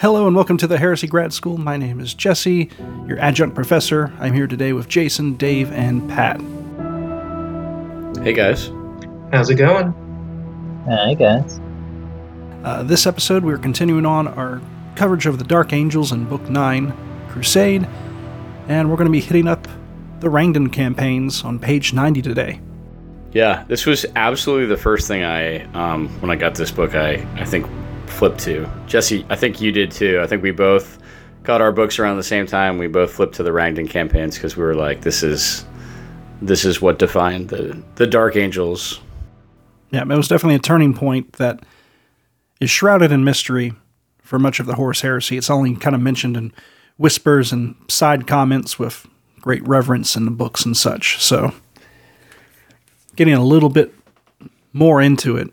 Hello and welcome to the Heresy Grad School. My name is Jesse, your adjunct professor. I'm here today with Jason, Dave, and Pat. Hey guys. How's it going? Hi, guys. Uh, this episode, we're continuing on our coverage of the Dark Angels in Book 9, Crusade, and we're going to be hitting up the Rangdan campaigns on page 90 today. Yeah, this was absolutely the first thing I, um, when I got this book, I, I think flipped to. Jesse, I think you did too. I think we both got our books around the same time. We both flipped to the Rangdan campaigns because we were like, this is this is what defined the the Dark Angels. Yeah, it was definitely a turning point that is shrouded in mystery for much of the Horus Heresy. It's only kind of mentioned in whispers and side comments with great reverence in the books and such. So, getting a little bit more into it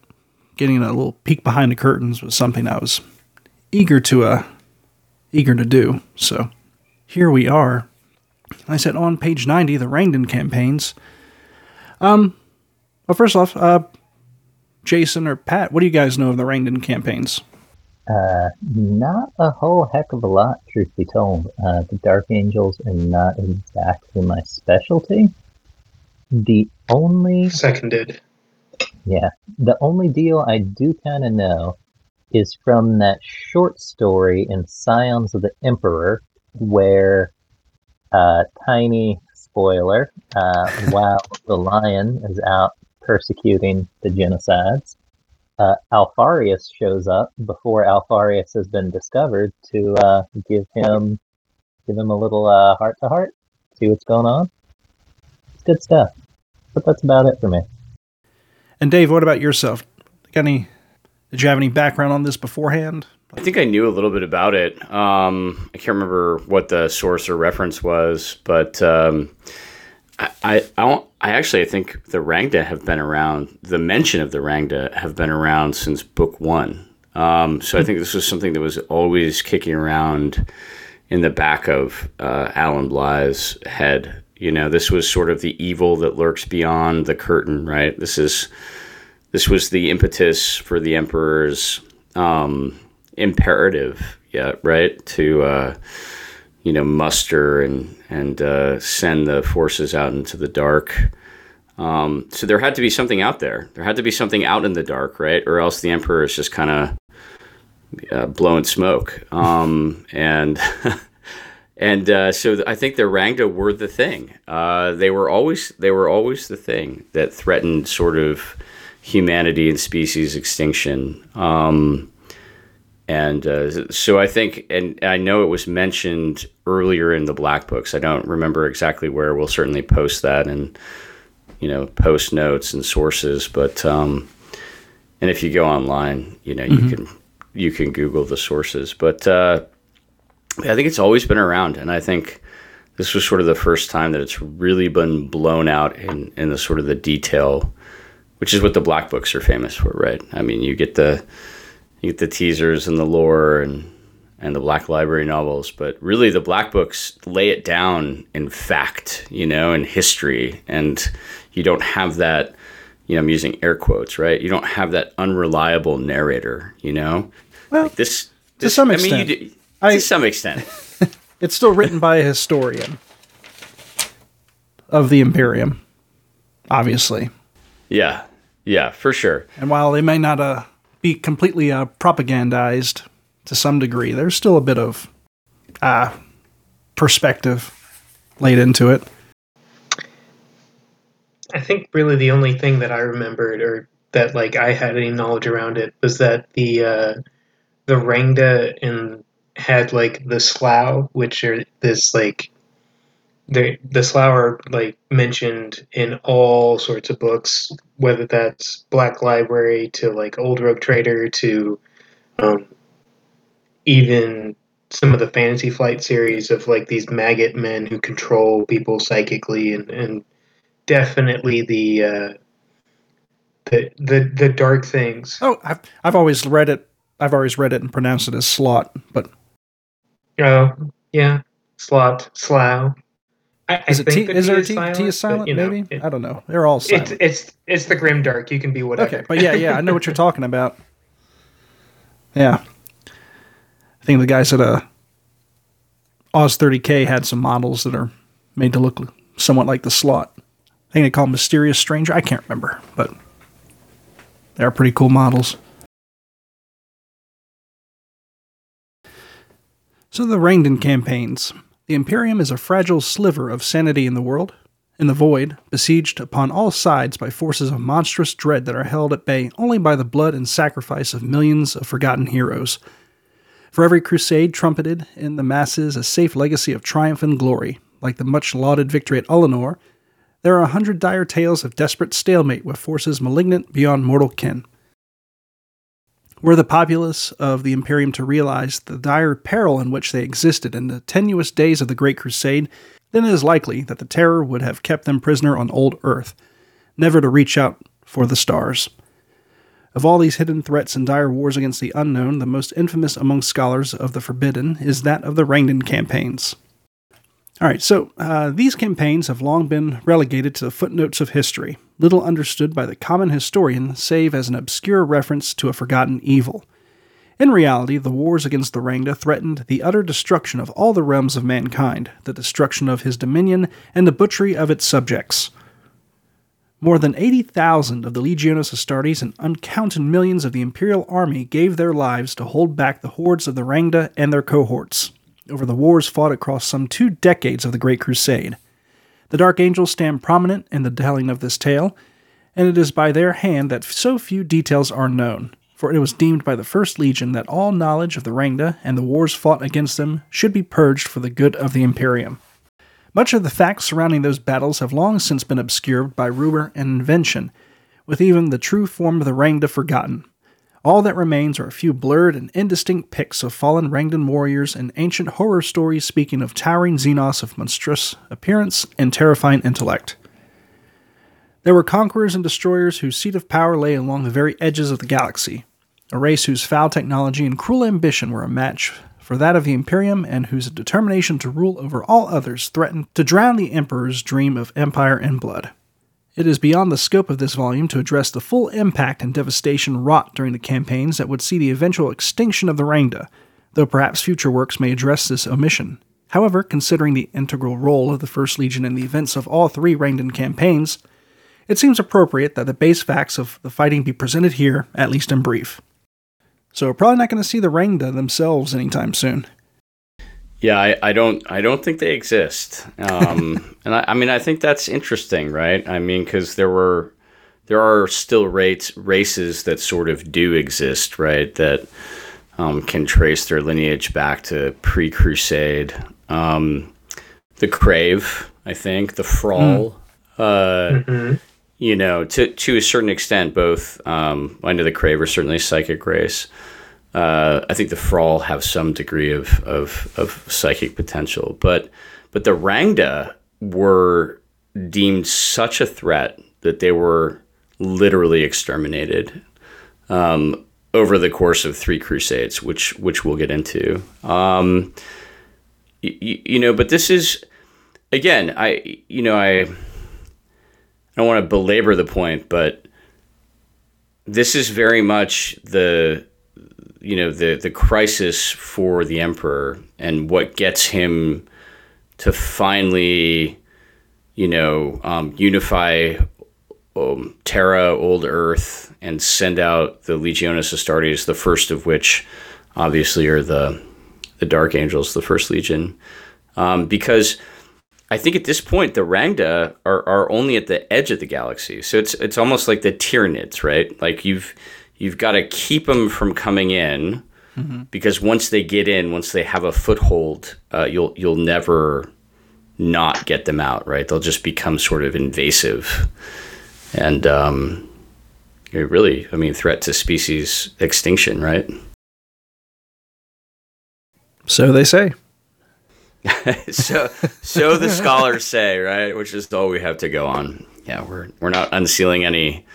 getting a little peek behind the curtains was something I was eager to uh eager to do. So here we are. I said on page 90, the Rangdan campaigns. Um, well, first off, uh, Jason or Pat, what do you guys know of the Rangdan campaigns? Uh, not a whole heck of a lot, truth be told. Uh, the Dark Angels are not exactly my specialty. The only Seconded. Yeah. The only deal I do kind of know is from that short story in Scions of the Emperor, where uh, Tiny, spoiler, uh, while the lion is out persecuting the xenocides, uh, Alpharius shows up before Alpharius has been discovered to uh, give him give him a little heart to heart, see what's going on. It's good stuff. But that's about it for me. And Dave, what about yourself? Got any? Did you have any background on this beforehand? I think I knew a little bit about it. Um, I can't remember what the source or reference was, but um, I, I, I, I, actually I think the Rangda have been around. The mention of the Rangda have been around since book one. Um, so I think this was something that was always kicking around in the back of uh, Alan Bligh's head you know, this was sort of the evil that lurks beyond the curtain, right? This is this was the impetus for the emperor's um, imperative, yeah, right, to uh, you know muster and and uh, send the forces out into the dark. Um, so there had to be something out there. There had to be something out in the dark, right? Or else the emperor is just kind of uh, blowing smoke. Um, and and uh, so I think the Rangda were the thing. Uh, they were always they were always the thing that threatened sort of humanity and species extinction. Um, and uh, so I think, and I know it was mentioned earlier in the Black Books. I don't remember exactly where. We'll certainly post that and you know post notes and sources. But um, and if you go online, you know mm-hmm. you can you can Google the sources. But uh, I think it's always been around, and I think this was sort of the first time that it's really been blown out in, in the sort of the detail, which is what the black books are famous for, right? I mean, you get the you get the teasers and the lore and and the black library novels, but really the black books lay it down in fact, you know, in history, and you don't have that. You know, I'm using air quotes, right? You don't have that unreliable narrator, you know. Well, like this, this, to some extent. I mean, you, I, to some extent. it's still written by a historian of the Imperium, obviously. Yeah, yeah, for sure. And while they may not uh, be completely uh, propagandized to some degree, there's still a bit of uh, perspective laid into it. I think really the only thing that I remembered or that like I had any knowledge around it was that the uh, the Rangda in had like the slough, which are this like the the slough are like mentioned in all sorts of books, whether that's Black Library to like Old Rogue Trader to um, even some of the Fantasy Flight series of like these maggot men who control people psychically, and, and definitely the uh, the the the dark things. Oh, I've I've always read it. I've always read it and pronounced it as slot, but Oh, yeah. Slot, slough. I, is I it T, is there a T, silent, T is silent? But, you know, maybe it, I don't know. They're all silent. It's, it's it's the grim dark. You can be whatever. Okay, but yeah, yeah, I know what you're talking about. Yeah, I think the guys at uh, Oz 30K had some models that are made to look somewhat like the slot. I think they call them Mysterious Stranger. I can't remember, but they are pretty cool models. So, the Rangdan campaigns. The Imperium is a fragile sliver of sanity in the world, in the void, besieged upon all sides by forces of monstrous dread that are held at bay only by the blood and sacrifice of millions of forgotten heroes. For every crusade trumpeted in the masses a safe legacy of triumph and glory, like the much lauded victory at Ullanor, there are a hundred dire tales of desperate stalemate with forces malignant beyond mortal ken. Were the populace of the Imperium to realize the dire peril in which they existed in the tenuous days of the Great Crusade, then it is likely that the terror would have kept them prisoner on old Earth, never to reach out for the stars. Of all these hidden threats and dire wars against the unknown, the most infamous among scholars of the forbidden is that of the Rangdan campaigns. All right, so uh, these campaigns have long been relegated to the footnotes of history, little understood by the common historian save as an obscure reference to a forgotten evil. In reality, the wars against the Rangda threatened the utter destruction of all the realms of mankind, the destruction of his dominion, and the butchery of its subjects. More than 80,000 of the Legiones Astartes and uncounted millions of the Imperial army gave their lives to hold back the hordes of the Rangda and their cohorts over the wars fought across some two decades of the Great Crusade. The Dark Angels stand prominent in the telling of this tale, and it is by their hand that so few details are known, for it was deemed by the First Legion that all knowledge of the Rangda and the wars fought against them should be purged for the good of the Imperium. Much of the facts surrounding those battles have long since been obscured by rumor and invention, with even the true form of the Rangda forgotten. All that remains are a few blurred and indistinct pics of fallen Rangdan warriors and ancient horror stories speaking of towering Xenos of monstrous appearance and terrifying intellect. There were conquerors and destroyers whose seat of power lay along the very edges of the galaxy, a race whose foul technology and cruel ambition were a match for that of the Imperium and whose determination to rule over all others threatened to drown the Emperor's dream of empire and blood. It is beyond the scope of this volume to address the full impact and devastation wrought during the campaigns that would see the eventual extinction of the Rangda, though perhaps future works may address this omission. However, considering the integral role of the First Legion in the events of all three Rangdan campaigns, it seems appropriate that the base facts of the fighting be presented here, at least in brief. So we're probably not going to see the Rangda themselves anytime soon. Yeah, I, I don't I don't think they exist, um, and I, I mean I think that's interesting, right? I mean because there were there are still rates races that sort of do exist, right? That um, can trace their lineage back to pre-Crusade. Um, the Crave, I think, the Frawl. Mm. Uh, mm-hmm. You know, to to a certain extent, both um, I know the Crave are certainly psychic race. Uh, I think the Frawl have some degree of, of, of psychic potential, but but the Rangda were deemed such a threat that they were literally exterminated um, over the course of three crusades, which which we'll get into. Um, you, you know, but this is again, I you know I, I don't want to belabor the point, but this is very much the you know the the crisis for the emperor and what gets him to finally you know um, unify um, Terra, Old Earth, and send out the Legiones Astartes, the first of which obviously are the the Dark Angels, the First Legion, um, because I think at this point the Rangda are, are only at the edge of the galaxy, so it's it's almost like the Tyranids, right? Like you've you've got to keep them from coming in mm-hmm. because once they get in, once they have a foothold, uh, you'll you'll never not get them out. Right? They'll just become sort of invasive, and um, really, I mean, threat to species extinction. Right? So they say. so so the scholars say, right? Which is all we have to go on. Yeah, we're we're not unsealing any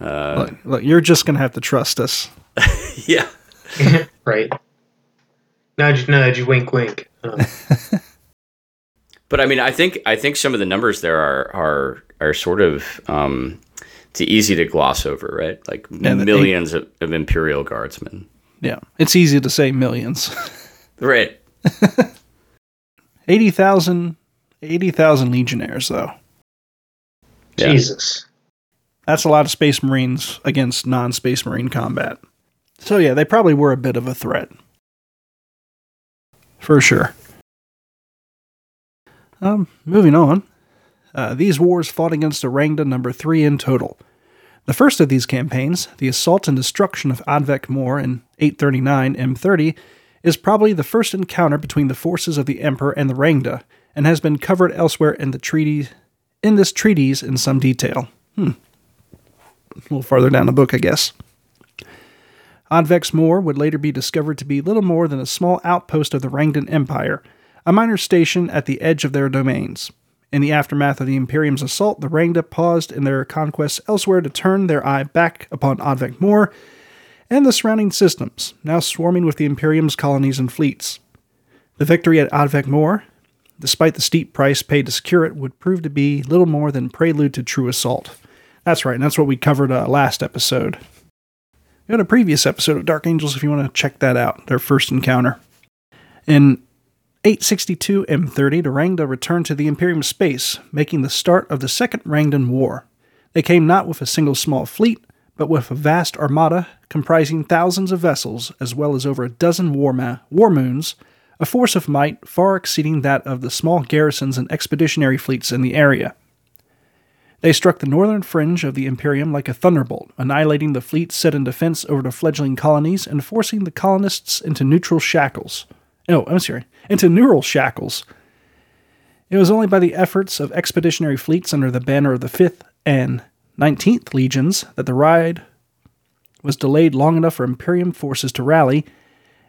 uh, look, look, you're just gonna have to trust us. yeah. right. Nudge, nudge, wink, wink. Uh. but I mean, I think I think some of the numbers there are are are sort of um, it's easy to gloss over, right? Like yeah, millions eight, of, of imperial guardsmen. Yeah, it's easy to say millions. Right. 80,000 80,000 legionnaires, though. Yeah. Jesus. That's a lot of Space Marines against non Space Marine combat. So, yeah, they probably were a bit of a threat. For sure. Um, moving on. Uh, these wars fought against Orangda number three in total. The first of these campaigns, the assault and destruction of Advec Moor in 839 M30, is probably the first encounter between the forces of the Emperor and the Rangda, and has been covered elsewhere in the treaty, in this treatise in some detail. Hmm. A little farther down the book, I guess. Advex Moor would later be discovered to be little more than a small outpost of the Rangdan Empire, a minor station at the edge of their domains. In the aftermath of the Imperium's assault, the Rangda paused in their conquests elsewhere to turn their eye back upon Advec Moor and the surrounding systems, now swarming with the Imperium's colonies and fleets. The victory at Advec Moor, despite the steep price paid to secure it, would prove to be little more than prelude to true assault. That's right, and that's what we covered uh, last episode. We had a previous episode of Dark Angels if you want to check that out, their first encounter. In 862 M30, the Rangda returned to the Imperium space, making the start of the Second Rangdan War. They came not with a single small fleet, but with a vast armada comprising thousands of vessels, as well as over a dozen war, ma- war moons, a force of might far exceeding that of the small garrisons and expeditionary fleets in the area. They struck the northern fringe of the Imperium like a thunderbolt, annihilating the fleet set in defense over the fledgling colonies and forcing the colonists into neutral shackles. No, I'm sorry, into neural shackles. It was only by the efforts of expeditionary fleets under the banner of the 5th and 19th Legions that the ride was delayed long enough for Imperium forces to rally,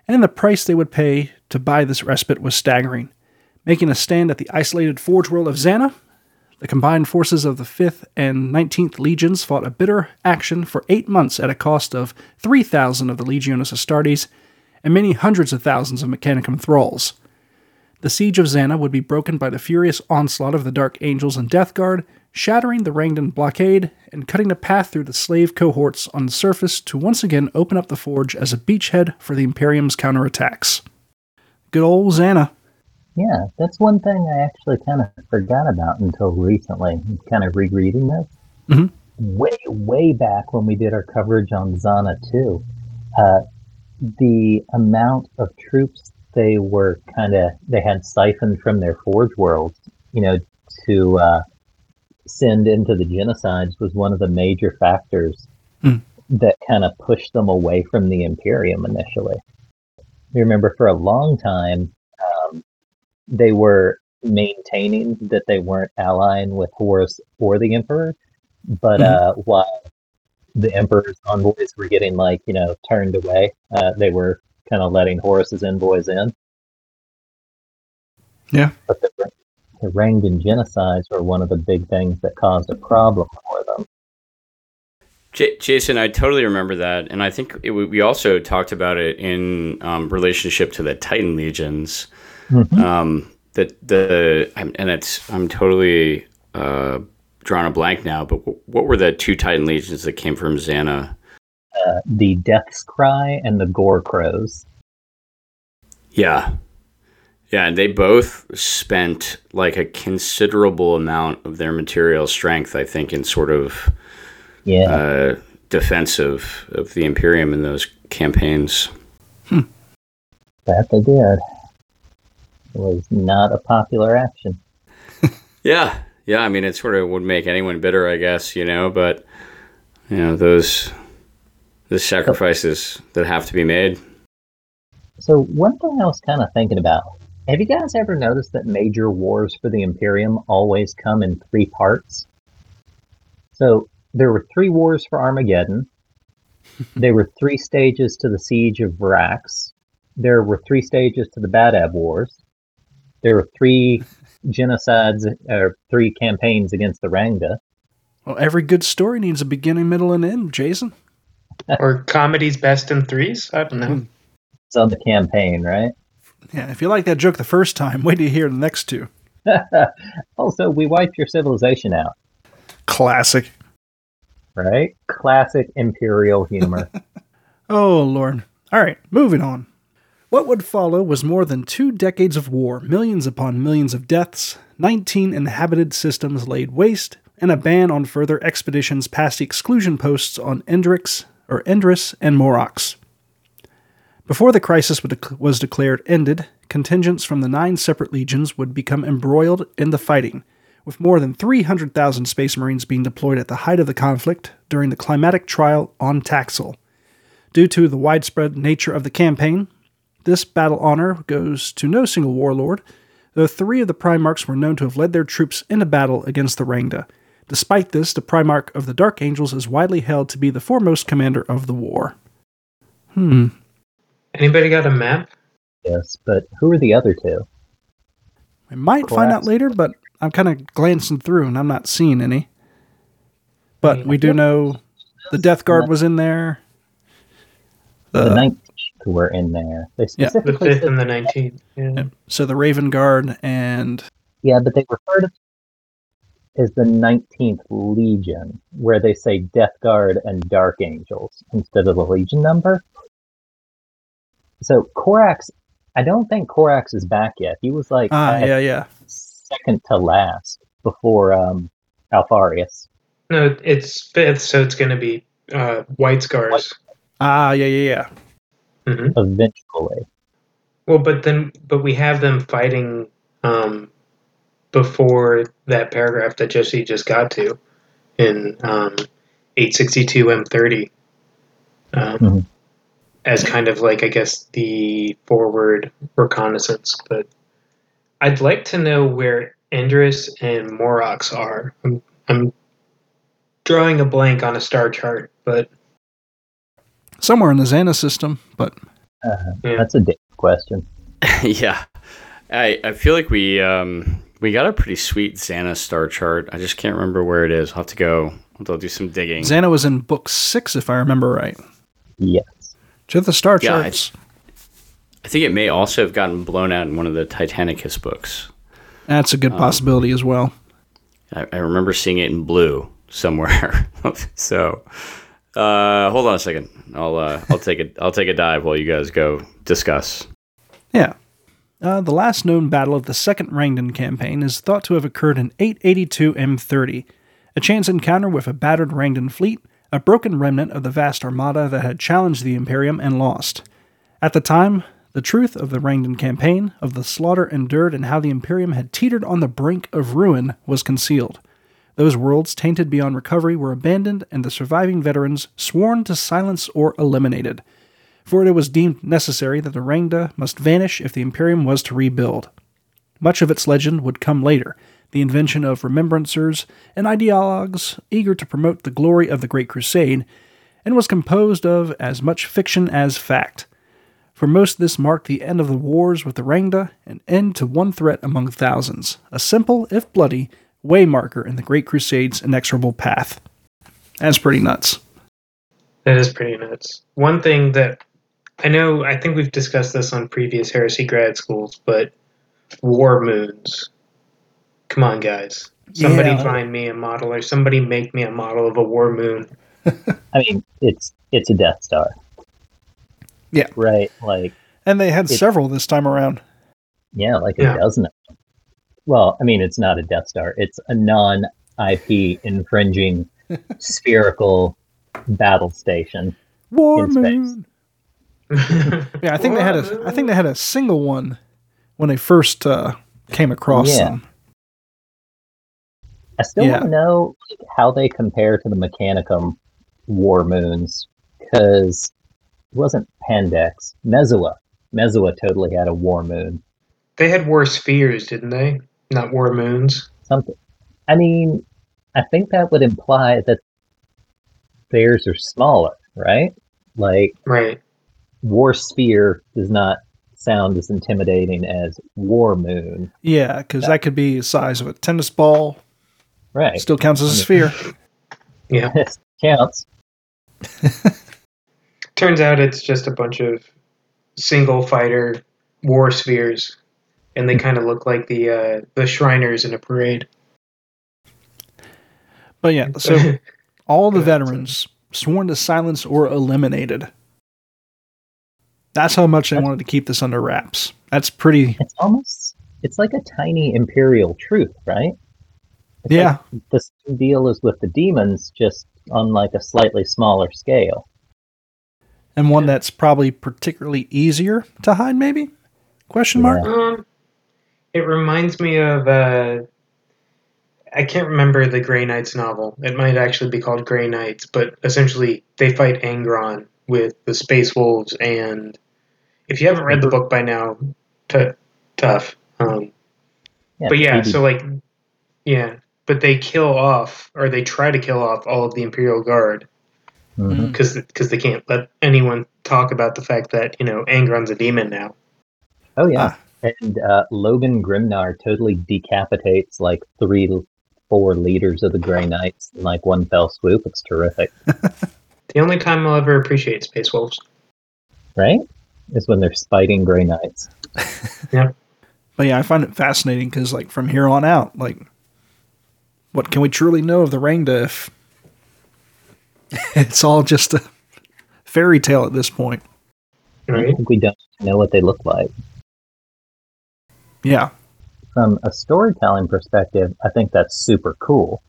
and the price they would pay to buy this respite was staggering. Making a stand at the isolated forge world of Xana, the combined forces of the 5th and 19th Legions fought a bitter action for eight months at a cost of 3,000 of the Legiones Astartes and many hundreds of thousands of Mechanicum thralls. The siege of Xana would be broken by the furious onslaught of the Dark Angels and Death Guard, shattering the Rangdan blockade and cutting a path through the slave cohorts on the surface to once again open up the forge as a beachhead for the Imperium's counterattacks. Good old Xana. Yeah, that's one thing I actually kind of forgot about until recently. Kind of rereading this. Mhm. Way, way back when we did our coverage on Xana 2, uh, the amount of troops they were kind of, they had siphoned from their Forge worlds, you know, to uh, send into the xenocides was one of the major factors Hmm. that kind of pushed them away from the Imperium initially. You remember for a long time, they were maintaining that they weren't allying with Horus or the Emperor, but Mhm. uh, while the Emperor's envoys were getting like you know turned away, uh, they were kind of letting Horus's envoys in. Yeah. But the, the Rangdan xenocides were one of the big things that caused a problem for them. J- Jason, I totally remember that, and I think it, we also talked about it in um, relationship to the Titan legions. Um, that the and it's I'm totally uh, drawn a blank now. But w- what were the two Titan legions that came from Xana? Uh, the Death's Cry and the Gore Crows. Yeah, yeah, and they both spent like a considerable amount of their material strength, I think, in sort of Yeah, uh, defense of, of the Imperium in those campaigns. that they did. Was not a popular action. Yeah, yeah. I mean, it sort of would make anyone bitter, I guess, you know. But you know, those the sacrifices that have to be made. So one thing I was kind of thinking about. Have you guys ever noticed that major wars for the Imperium always come in three parts? So there were three wars for Armageddon. there were three stages to the siege of Vraks. There were three stages to the Badab Wars. There were three xenocides or three campaigns against the Rangda. Well, every good story needs a beginning, middle, and end, Jason. or comedies best in threes. I don't know. It's on the campaign, right? Yeah, if you like that joke the first time, wait to hear the next two. also, we wiped your civilization out, Classic. right? Classic Imperial humor. Oh, Lord. All right, moving on. What would follow was more than two decades of war, millions upon millions of deaths, 19 inhabited systems laid waste, and a ban on further expeditions past the exclusion posts on Endrix or Endris and Morox. Before the crisis was declared ended, contingents from the nine separate legions would become embroiled in the fighting, with more than 300,000 Space Marines being deployed at the height of the conflict during the climatic trial on Taxil. Due to the widespread nature of the campaign, this battle honor goes to no single warlord, though three of the Primarchs were known to have led their troops into battle against the Rangda. Despite this, the Primarch of the Dark Angels is widely held to be the foremost commander of the war. Hmm. Anybody got a map? Yes, but who are the other two? I might find out later, but I'm kind of glancing through and I'm not seeing any. But we do know the Death Guard was in there. The, the 19th were in there. They specifically yeah. the 5th and the 19th. Yeah. So the Raven Guard and. Yeah, but they refer to as the 19th Legion, where they say Death Guard and Dark Angels instead of the Legion number. So Corax, I don't think Corax is back yet. He was like ah, yeah, yeah, second to last before um, Alpharius. No, it's fifth, so it's going to be uh, White Scars. White. Ah, yeah, yeah, yeah. Mm-hmm. Eventually. Well, but then, but we have them fighting um, before that paragraph that Jesse just got to in um, 862 M30. Um, mm-hmm as kind of like I guess the forward reconnaissance. But I'd like to know where Endris and Morox are. I'm, I'm drawing a blank on a star chart, but somewhere in the Xana system. But uh, yeah. that's a deep question. yeah, I I feel like we um we got a pretty sweet Xana star chart. I just can't remember where it is. I'll have to go. I'll do some digging. Xana was in book six, if I remember right. Yes. to the star charts. I, I, think it may also have gotten blown out in one of the Titanicus books. That's a good um, possibility as well. I, I, remember seeing it in blue somewhere. so, uh, hold on a second. I'll uh, I'll take a I'll take a dive while you guys go discuss. Yeah. Uh, the last known battle of the Second Rangdan campaign is thought to have occurred in 882 M30, a chance encounter with a battered Rangdan fleet a broken remnant of the vast armada that had challenged the Imperium and lost. At the time, the truth of the Rangdan campaign, of the slaughter endured, and how the Imperium had teetered on the brink of ruin was concealed. Those worlds tainted beyond recovery were abandoned, and the surviving veterans sworn to silence or eliminated. For it was deemed necessary that the Rangda must vanish if the Imperium was to rebuild. Much of its legend would come later, the invention of remembrancers and ideologues eager to promote the glory of the Great Crusade, and was composed of as much fiction as fact. For most, this marked the end of the wars with the Rangda, an end to one threat among thousands, a simple, if bloody, waymarker in the Great Crusade's inexorable path. That's pretty nuts. That is pretty nuts. One thing that I know, I think we've discussed this on previous heresy grad schools, but war moons Come on, guys. Somebody yeah. find me a model, or somebody make me a model of a war moon. I mean, it's it's a Death Star. Yeah. Right. Like. And they had several this time around. Yeah, like a yeah. dozen. Well, I mean, it's not a Death Star. It's a non-IP infringing spherical battle station. War moon. yeah, I think war they had a. I think they had a single one when they first uh, came across yeah. them. I still yeah. want to know how they compare to the Mechanicum War Moons because it wasn't Pandex. Mezoa. Mezoa totally had a War Moon. They had War Spheres, didn't they? Not War Moons. Something. I mean, I think that would imply that theirs are smaller, right? Like, right. War Sphere does not sound as intimidating as War Moon. Yeah, because that could be the size of a tennis ball Right. Still counts as a sphere. yeah. counts. Turns out it's just a bunch of single fighter war spheres, and they kind of look like the uh, the Shriners in a parade. But yeah, so all the veterans sworn to silence or eliminated. That's how much they wanted to keep this under wraps. That's pretty. It's almost it's like a tiny imperial truth, right? It's Yeah. like the same deal is with the demons, just on like a slightly smaller scale. and one that's probably particularly easier to hide maybe question mark Yeah. Um, it reminds me of uh, I can't remember the Grey Knights novel. It might actually be called Grey Knights, but essentially they fight Angron with the Space Wolves, and if you haven't read the book by now, t- tough. Um, but yeah, TBD. so like, yeah, but they kill off or they try to kill off all of the Imperial Guard Mhm. because they can't let anyone talk about the fact that you know Angron's a demon now. Oh yeah, and uh, Logan Grimnar totally decapitates like three, four leaders of the Grey Knights in like one fell swoop. It's terrific, The only time I'll ever appreciate Space Wolves. right? Is when they're spiting Grey Knights. Yeah. But yeah i find it fascinating because like from here on out like what can we truly know of the rangda if it's all just a fairy tale at this point I Right? think we don't know what they look like. Yeah From a storytelling perspective, I think that's super cool.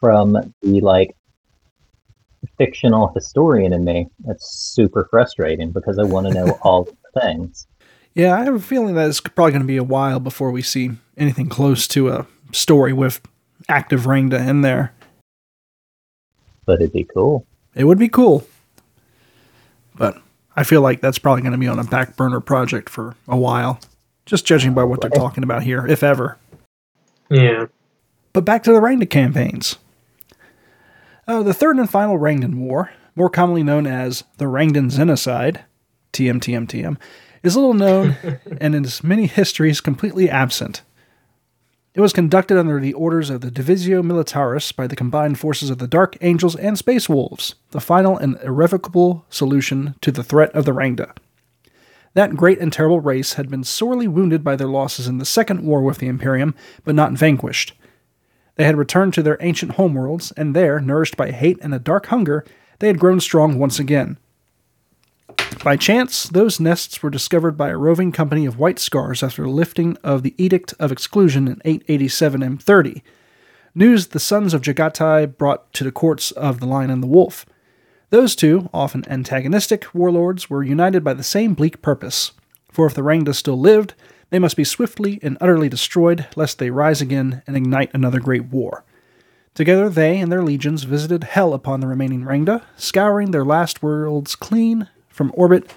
From the like fictional historian in me, that's super frustrating because I want to know all the things. yeah i have a feeling that it's probably going to be a while before we see anything close to a story with active rangda in there But it'd be cool. It would be cool. But I feel like that's probably going to be on a back burner project for a while, just judging by what they're talking about here, if ever. Yeah. But back to the Rangda campaigns. Uh, the third and final Rangdan War, more commonly known as the Rangdan Genocide, TMTMTM, is little known and in its many histories completely absent. It was conducted under the orders of the Divisio Militaris by the combined forces of the Dark Angels and Space Wolves, the final and irrevocable solution to the threat of the Rangda. That great and terrible race had been sorely wounded by their losses in the Second War with the Imperium, but not vanquished. They had returned to their ancient homeworlds, and there, nourished by hate and a dark hunger, they had grown strong once again. By chance, those nests were discovered by a roving company of White Scars after the lifting of the Edict of Exclusion in 887 M30. News the sons of Jaghatai brought to the courts of the Lion and the Wolf. Those two, often antagonistic warlords, were united by the same bleak purpose. For if the Rangda still lived, they must be swiftly and utterly destroyed, lest they rise again and ignite another great war. Together, they and their legions visited hell upon the remaining Rangda, scouring their last worlds clean from orbit,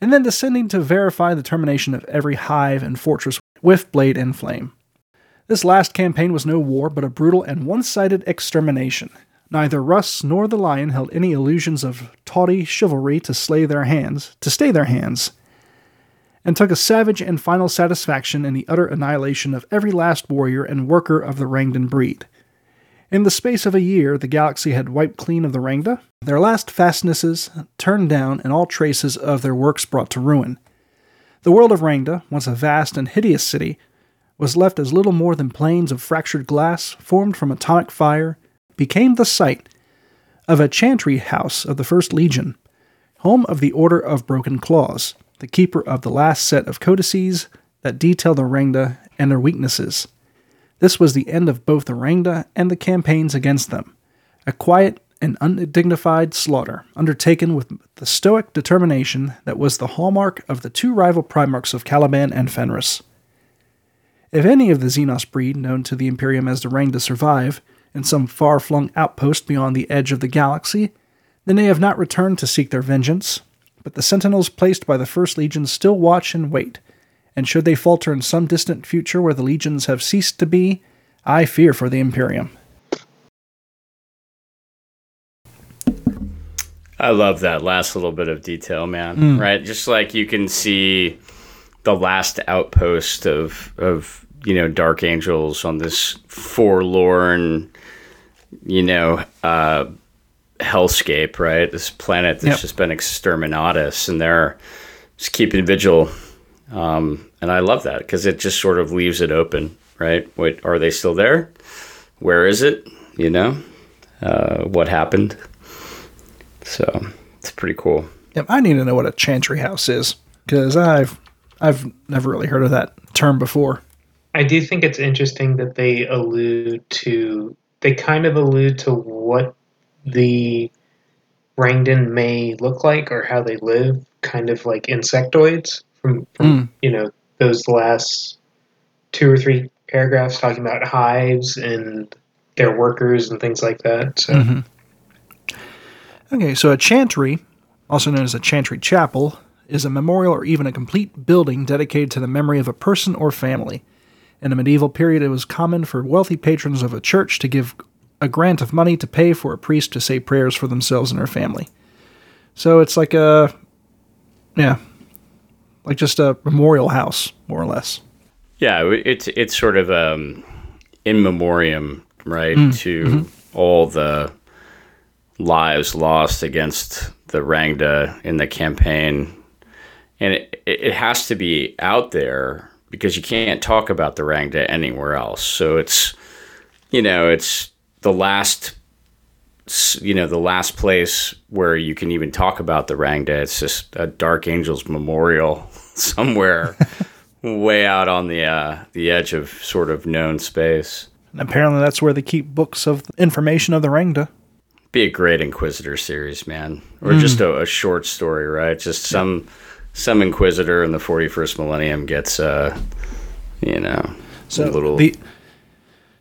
and then descending to verify the termination of every hive and fortress with blade and flame. This last campaign was no war, but a brutal and one sided extermination. Neither Russ nor the Lion held any illusions of tawdry chivalry to slay their hands, to stay their hands, and took a savage and final satisfaction in the utter annihilation of every last warrior and worker of the Rangdan breed. In the space of a year, the galaxy had wiped clean of the Rangda, their last fastnesses turned down, and all traces of their works brought to ruin. The world of Rangda, once a vast and hideous city, was left as little more than plains of fractured glass formed from atomic fire, became the site of a chantry house of the First Legion, home of the Order of Broken Claws, the keeper of the last set of codices that detail the Rangda and their weaknesses. This was the end of both the Rangda and the campaigns against them, a quiet and undignified slaughter undertaken with the stoic determination that was the hallmark of the two rival Primarchs of Caliban and Fenris. If any of the Xenos breed known to the Imperium as the Rangda survive in some far flung outpost beyond the edge of the galaxy, then they have not returned to seek their vengeance, but the sentinels placed by the First Legion still watch and wait, and should they falter in some distant future where the legions have ceased to be, I fear for the Imperium. I love that last little bit of detail, man. Mm. Right, just like you can see the last outpost of of you know Dark Angels on this forlorn, you know, uh, hellscape. Right, this planet that's Yep. just been exterminatus, and they're just keeping vigil. Um, and I love that because it just sort of leaves it open. Right, wait, are they still there? Where is it? You know, uh, what happened? So it's pretty cool. Yep, I need to know what a chantry house is because I've I've never really heard of that term before. I do think it's interesting that they allude to they kind of allude to what the Rangdan may look like or how they live, kind of like insectoids from, from Mm. you know those last two or three paragraphs talking about hives and their workers and things like that. So Mhm. Okay, so a chantry, also known as a chantry chapel, is a memorial or even a complete building dedicated to the memory of a person or family. In the medieval period, it was common for wealthy patrons of a church to give a grant of money to pay for a priest to say prayers for themselves and their family. So it's like a, yeah, like just a memorial house, more or less. Yeah, it's it's sort of um, in memoriam, right, to all the lives lost against the Rangda in the campaign, and it, it has to be out there because you can't talk about the Rangda anywhere else. So it's you know it's the last you know the last place where you can even talk about the Rangda. It's just a Dark Angels memorial somewhere way out on the uh, the edge of sort of known space. And apparently, that's where they keep books of information of the Rangda. Be a great Inquisitor series, man, or just a, a short story, right? Just some some Inquisitor in the forty first millennium gets uh, you know, So a little the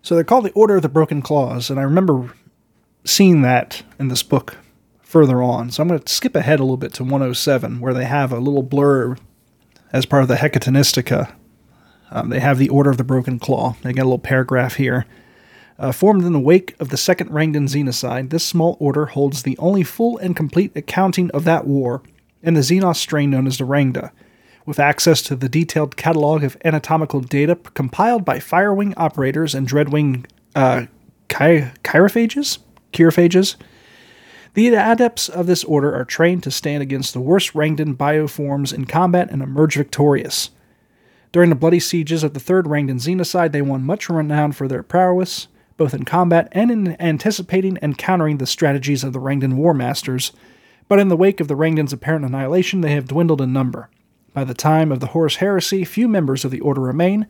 so they're called the Order of the Broken Claws, and I remember seeing that in this book further on. So I'm going to skip ahead a little bit to 107, where they have a little blurb as part of the Hekatonystika. Um, they have the Order of the Broken Claw. They got a little paragraph here. Uh, formed in the wake of the Second Rangdan Xenocide, this small order holds the only full and complete accounting of that war in the Xenos strain known as the Rangda with access to the detailed catalog of anatomical data compiled by Firewing operators and Dreadwing uh, chi- chirophages? Chirophages? The adepts of this order are trained to stand against the worst Rangdan bioforms in combat and emerge victorious. During the bloody sieges of the Third Rangdan Xenocide, they won much renown for their prowess, both in combat and in anticipating and countering the strategies of the Rangdan War Masters, but in the wake of the Rangdan's apparent annihilation, they have dwindled in number. By the time of the Horus Heresy, few members of the Order remain,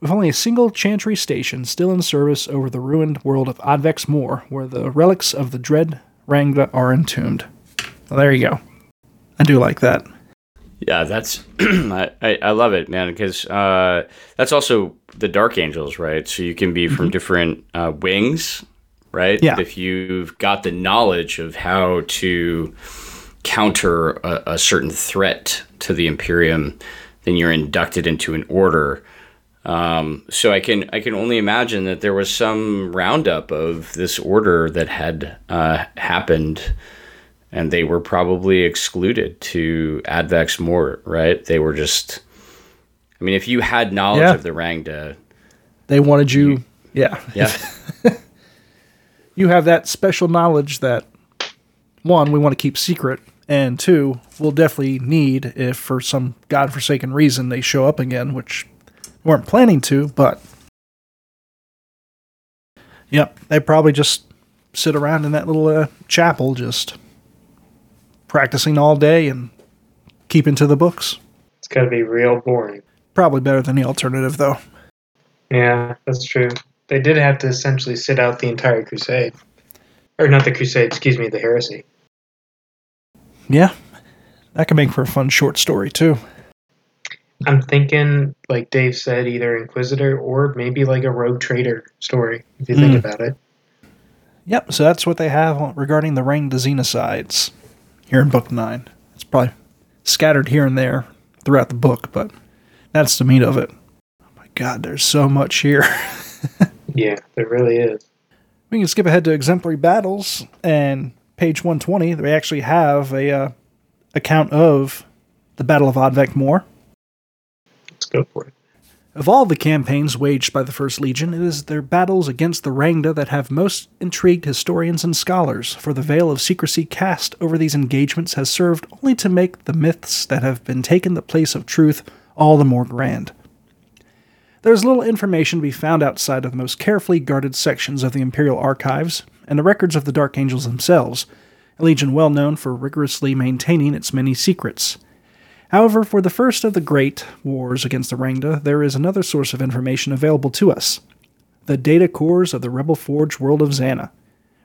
with only a single chantry station still in service over the ruined world of Advex Moor, where the relics of the dread Rangda are entombed. Well, there you go. I do like that. Yeah, that's I, I, I love it, man, because uh, that's also the Dark Angels, right? So you can be from different uh, wings, right? Yeah. If you've got the knowledge of how to counter a, a certain threat to the Imperium, then you're inducted into an order. Um, so I can I can only imagine that there was some roundup of this order that had uh, happened and they were probably excluded to Advex Mort, right? They were just. I mean, if you had knowledge Yeah. of the Rangda, They wanted you, yeah. yeah, You have that special knowledge that, one, we want to keep secret, and two, we'll definitely need if for some godforsaken reason they show up again, which we weren't planning to, but. Yep, they probably just sit around in that little uh, chapel just practicing all day and keeping to the books. it's got to be real boring. Probably better than the alternative, though. Yeah, that's true. They did have to essentially sit out the entire crusade. Or not the crusade, excuse me, the heresy. Yeah, that could make for a fun short story, too. I'm thinking, like Dave said, either Inquisitor or maybe like a rogue trader story, if you think Mm. about it. Yep, so that's what they have regarding the of the Xenocides here in Book 9. It's probably scattered here and there throughout the book, but that's the meat of it. Oh my god, there's so much here. Yeah, there really is. we can skip ahead to exemplary battles, and page 120, they actually have a uh, account of the Battle of Advec Moor. Let's go for it. Of all the campaigns waged by the First Legion, it is their battles against the Rangda that have most intrigued historians and scholars, for the veil of secrecy cast over these engagements has served only to make the myths that have been taken the place of truth all the more grand. There is little information to be found outside of the most carefully guarded sections of the Imperial archives and the records of the Dark Angels themselves, a legion well known for rigorously maintaining its many secrets. However, for the first of the great wars against the Rangda, there is another source of information available to us the data cores of the rebel forged world of Xana.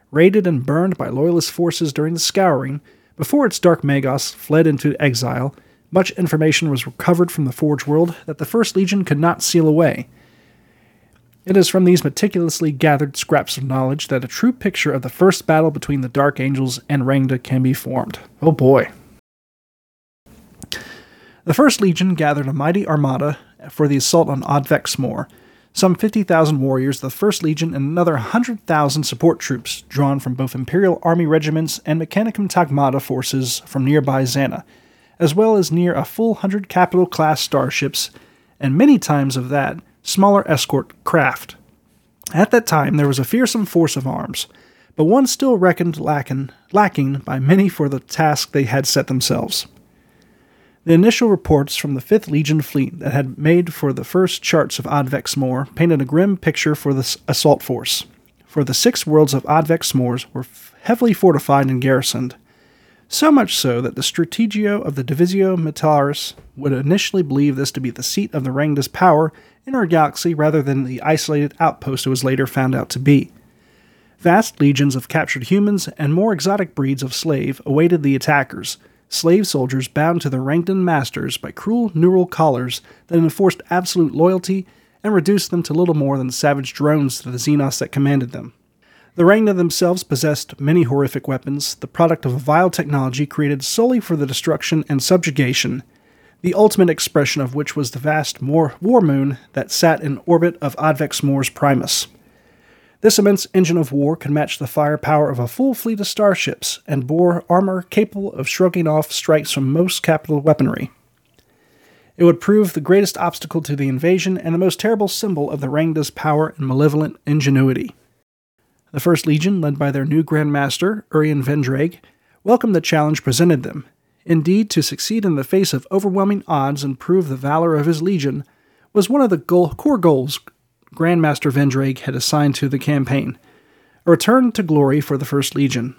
Raided and burned by Loyalist forces during the Scouring, before its Dark Magos fled into exile, much information was recovered from the Forge world that the First Legion could not seal away. It is from these meticulously gathered scraps of knowledge that a true picture of the first battle between the Dark Angels and Rangda can be formed. Oh boy. The First Legion gathered a mighty armada for the assault on Advex Mor, some 50,000 warriors of the 1st Legion, and another 100,000 support troops drawn from both Imperial Army regiments and Mechanicum Tagmata forces from nearby Xana, as well as near a full 100 capital class starships, and many times of that, smaller escort craft. At that time, there was a fearsome force of arms, but one still reckoned lacking, lacking by many for the task they had set themselves. The initial reports from the 5th Legion fleet that had made for the first charts of Advex Mor painted a grim picture for the assault force, for the six worlds of Advex Mors were heavily fortified and garrisoned, so much so that the Strategio of the Divisio Militaris would initially believe this to be the seat of the Rangda's power in our galaxy rather than the isolated outpost it was later found out to be. Vast legions of captured humans and more exotic breeds of slave awaited the attackers – slave soldiers bound to their Rangdan masters by cruel neural collars that enforced absolute loyalty and reduced them to little more than savage drones to the Xenos that commanded them. The Rangda themselves possessed many horrific weapons, the product of a vile technology created solely for the destruction and subjugation, the ultimate expression of which was the vast war moon that sat in orbit of Advex Mor's Primus. This immense engine of war could match the firepower of a full fleet of starships and bore armor capable of shrugging off strikes from most capital weaponry. It would prove the greatest obstacle to the invasion and the most terrible symbol of the Rangda's power and malevolent ingenuity. The First Legion, led by their new Grand Master, Urian Vendrag, welcomed the challenge presented them. Indeed, to succeed in the face of overwhelming odds and prove the valor of his legion was one of the goal, core goals Grandmaster Vendrag had assigned to the campaign a return to glory for the First Legion.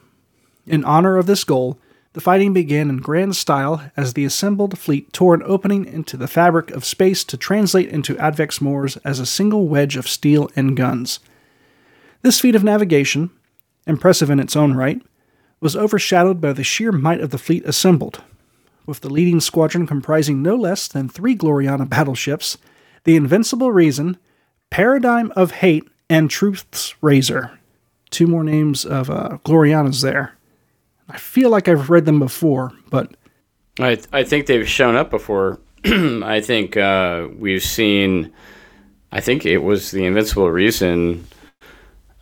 In honor of this goal, the fighting began in grand style as the assembled fleet tore an opening into the fabric of space to translate into Advex Mors as a single wedge of steel and guns. This feat of navigation, impressive in its own right, was overshadowed by the sheer might of the fleet assembled, with the leading squadron comprising no less than three Gloriana battleships, the Invincible Reason, Paradigm of Hate and Truth's Razor. Two more names of uh, Glorianas there. I feel like I've read them before, but. I, I think they've shown up before. I think uh, we've seen. I think it was the Invincible Reason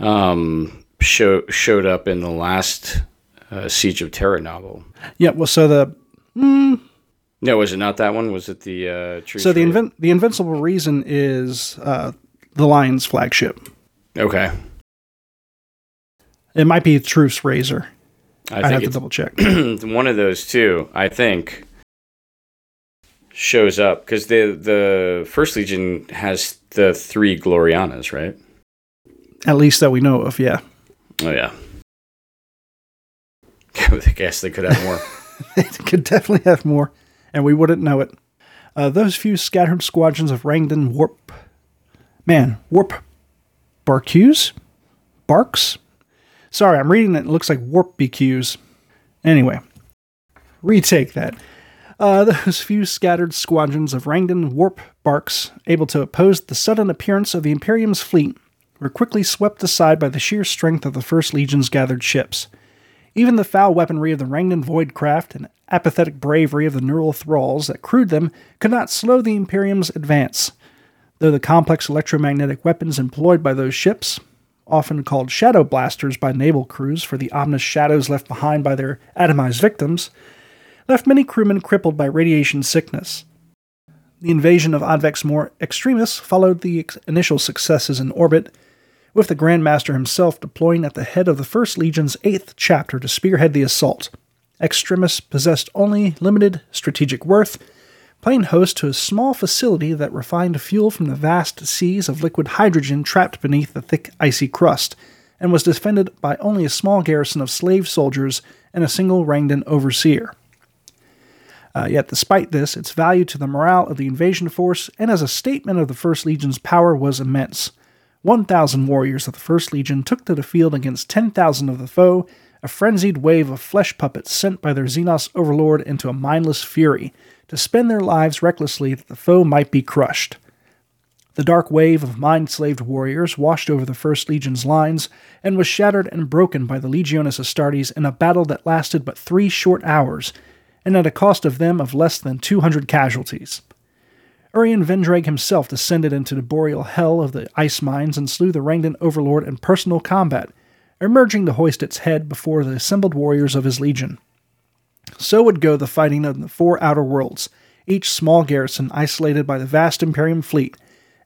um, show, showed up in the last uh, Siege of Terra novel. Yeah, well, so the. Mm, no, was it not that one? Was it the uh, So the invin- the Invincible Reason is uh, the Lion's flagship. Okay. It might be Truth's Razor. I, I have to double check. one of those two, I think, shows up because the the First Legion has the three Glorianas, right? At least that we know of, yeah. Oh yeah. I guess they could have more. they could definitely have more, and we wouldn't know it. Uh, those few scattered squadrons of Rangdan warp Man, warp barques? Barks? Sorry, I'm reading it. It looks like warp BQs. Anyway, retake that. Uh, those few scattered squadrons of Rangdan warp barks, able to oppose the sudden appearance of the Imperium's fleet, were quickly swept aside by the sheer strength of the First Legion's gathered ships. Even the foul weaponry of the Rangdan Voidcraft and apathetic bravery of the neural thralls that crewed them could not slow the Imperium's advance though the complex electromagnetic weapons employed by those ships, often called shadow blasters by naval crews for the ominous shadows left behind by their atomized victims, left many crewmen crippled by radiation sickness. The invasion of Advex Mor Extremis followed the initial successes in orbit, with the Grand Master himself deploying at the head of the First Legion's 8th chapter to spearhead the assault. Extremis possessed only limited strategic worth playing host to a small facility that refined fuel from the vast seas of liquid hydrogen trapped beneath the thick, icy crust, and was defended by only a small garrison of slave soldiers and a single Rangdan overseer. Uh, yet, despite this, its value to the morale of the invasion force and as a statement of the First Legion's power was immense. 1,000 warriors of the First Legion took to the field against 10,000 of the foe, a frenzied wave of flesh puppets sent by their Xenos overlord into a mindless fury to spend their lives recklessly that the foe might be crushed. The dark wave of mind slaved warriors washed over the First Legion's lines and was shattered and broken by the Legiones Astartes in a battle that lasted but three short hours and at a cost of them of less than 200 casualties. Urien Vendreg himself descended into the boreal hell of the ice mines and slew the Rangdan overlord in personal combat, emerging to hoist its head before the assembled warriors of his legion. So would go the fighting of the four outer worlds, each small garrison isolated by the vast Imperium fleet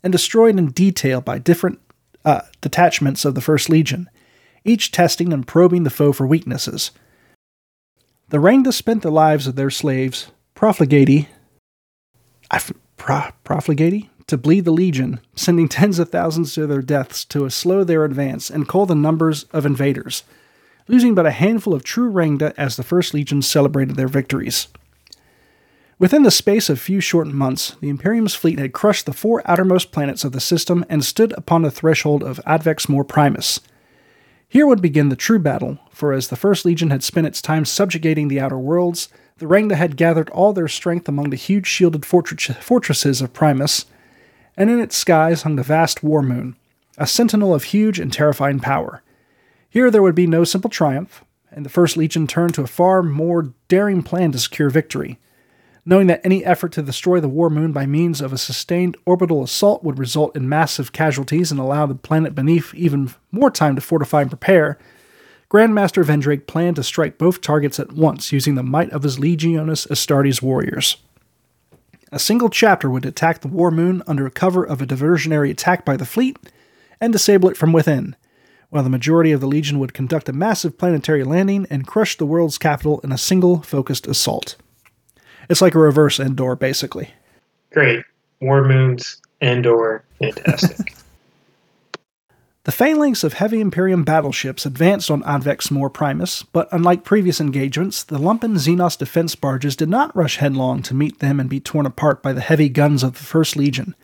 and destroyed in detail by different uh, detachments of the First Legion, each testing and probing the foe for weaknesses – the Rangda spent the lives of their slaves, profligati, pro, to bleed the legion, sending tens of thousands to their deaths to slow their advance and cull the numbers of invaders, losing but a handful of true Rangda as the First Legion celebrated their victories. Within the space of few short months, the Imperium's fleet had crushed the four outermost planets of the system and stood upon the threshold of Advex Mor Primus – here would begin the true battle, for as the First Legion had spent its time subjugating the outer worlds, the Rangda had gathered all their strength among the huge shielded fortresses of Primus, and in its skies hung the vast War Moon, a sentinel of huge and terrifying power. Here there would be no simple triumph, and the First Legion turned to a far more daring plan to secure victory knowing that any effort to destroy the War Moon by means of a sustained orbital assault would result in massive casualties and allow the planet beneath even more time to fortify and prepare, Grandmaster Vendrake planned to strike both targets at once using the might of his Legiones Astartes warriors. A single chapter would attack the War Moon under cover of a diversionary attack by the fleet and disable it from within, while the majority of the Legion would conduct a massive planetary landing and crush the world's capital in a single focused assault. It's like a reverse Endor, basically. Great. War Moons, Endor, fantastic. the phalanx of heavy Imperium battleships advanced on Advex Mor Primus, but unlike previous engagements, the Lumpen Xenos defense barges did not rush headlong to meet them and be torn apart by the heavy guns of the First Legion.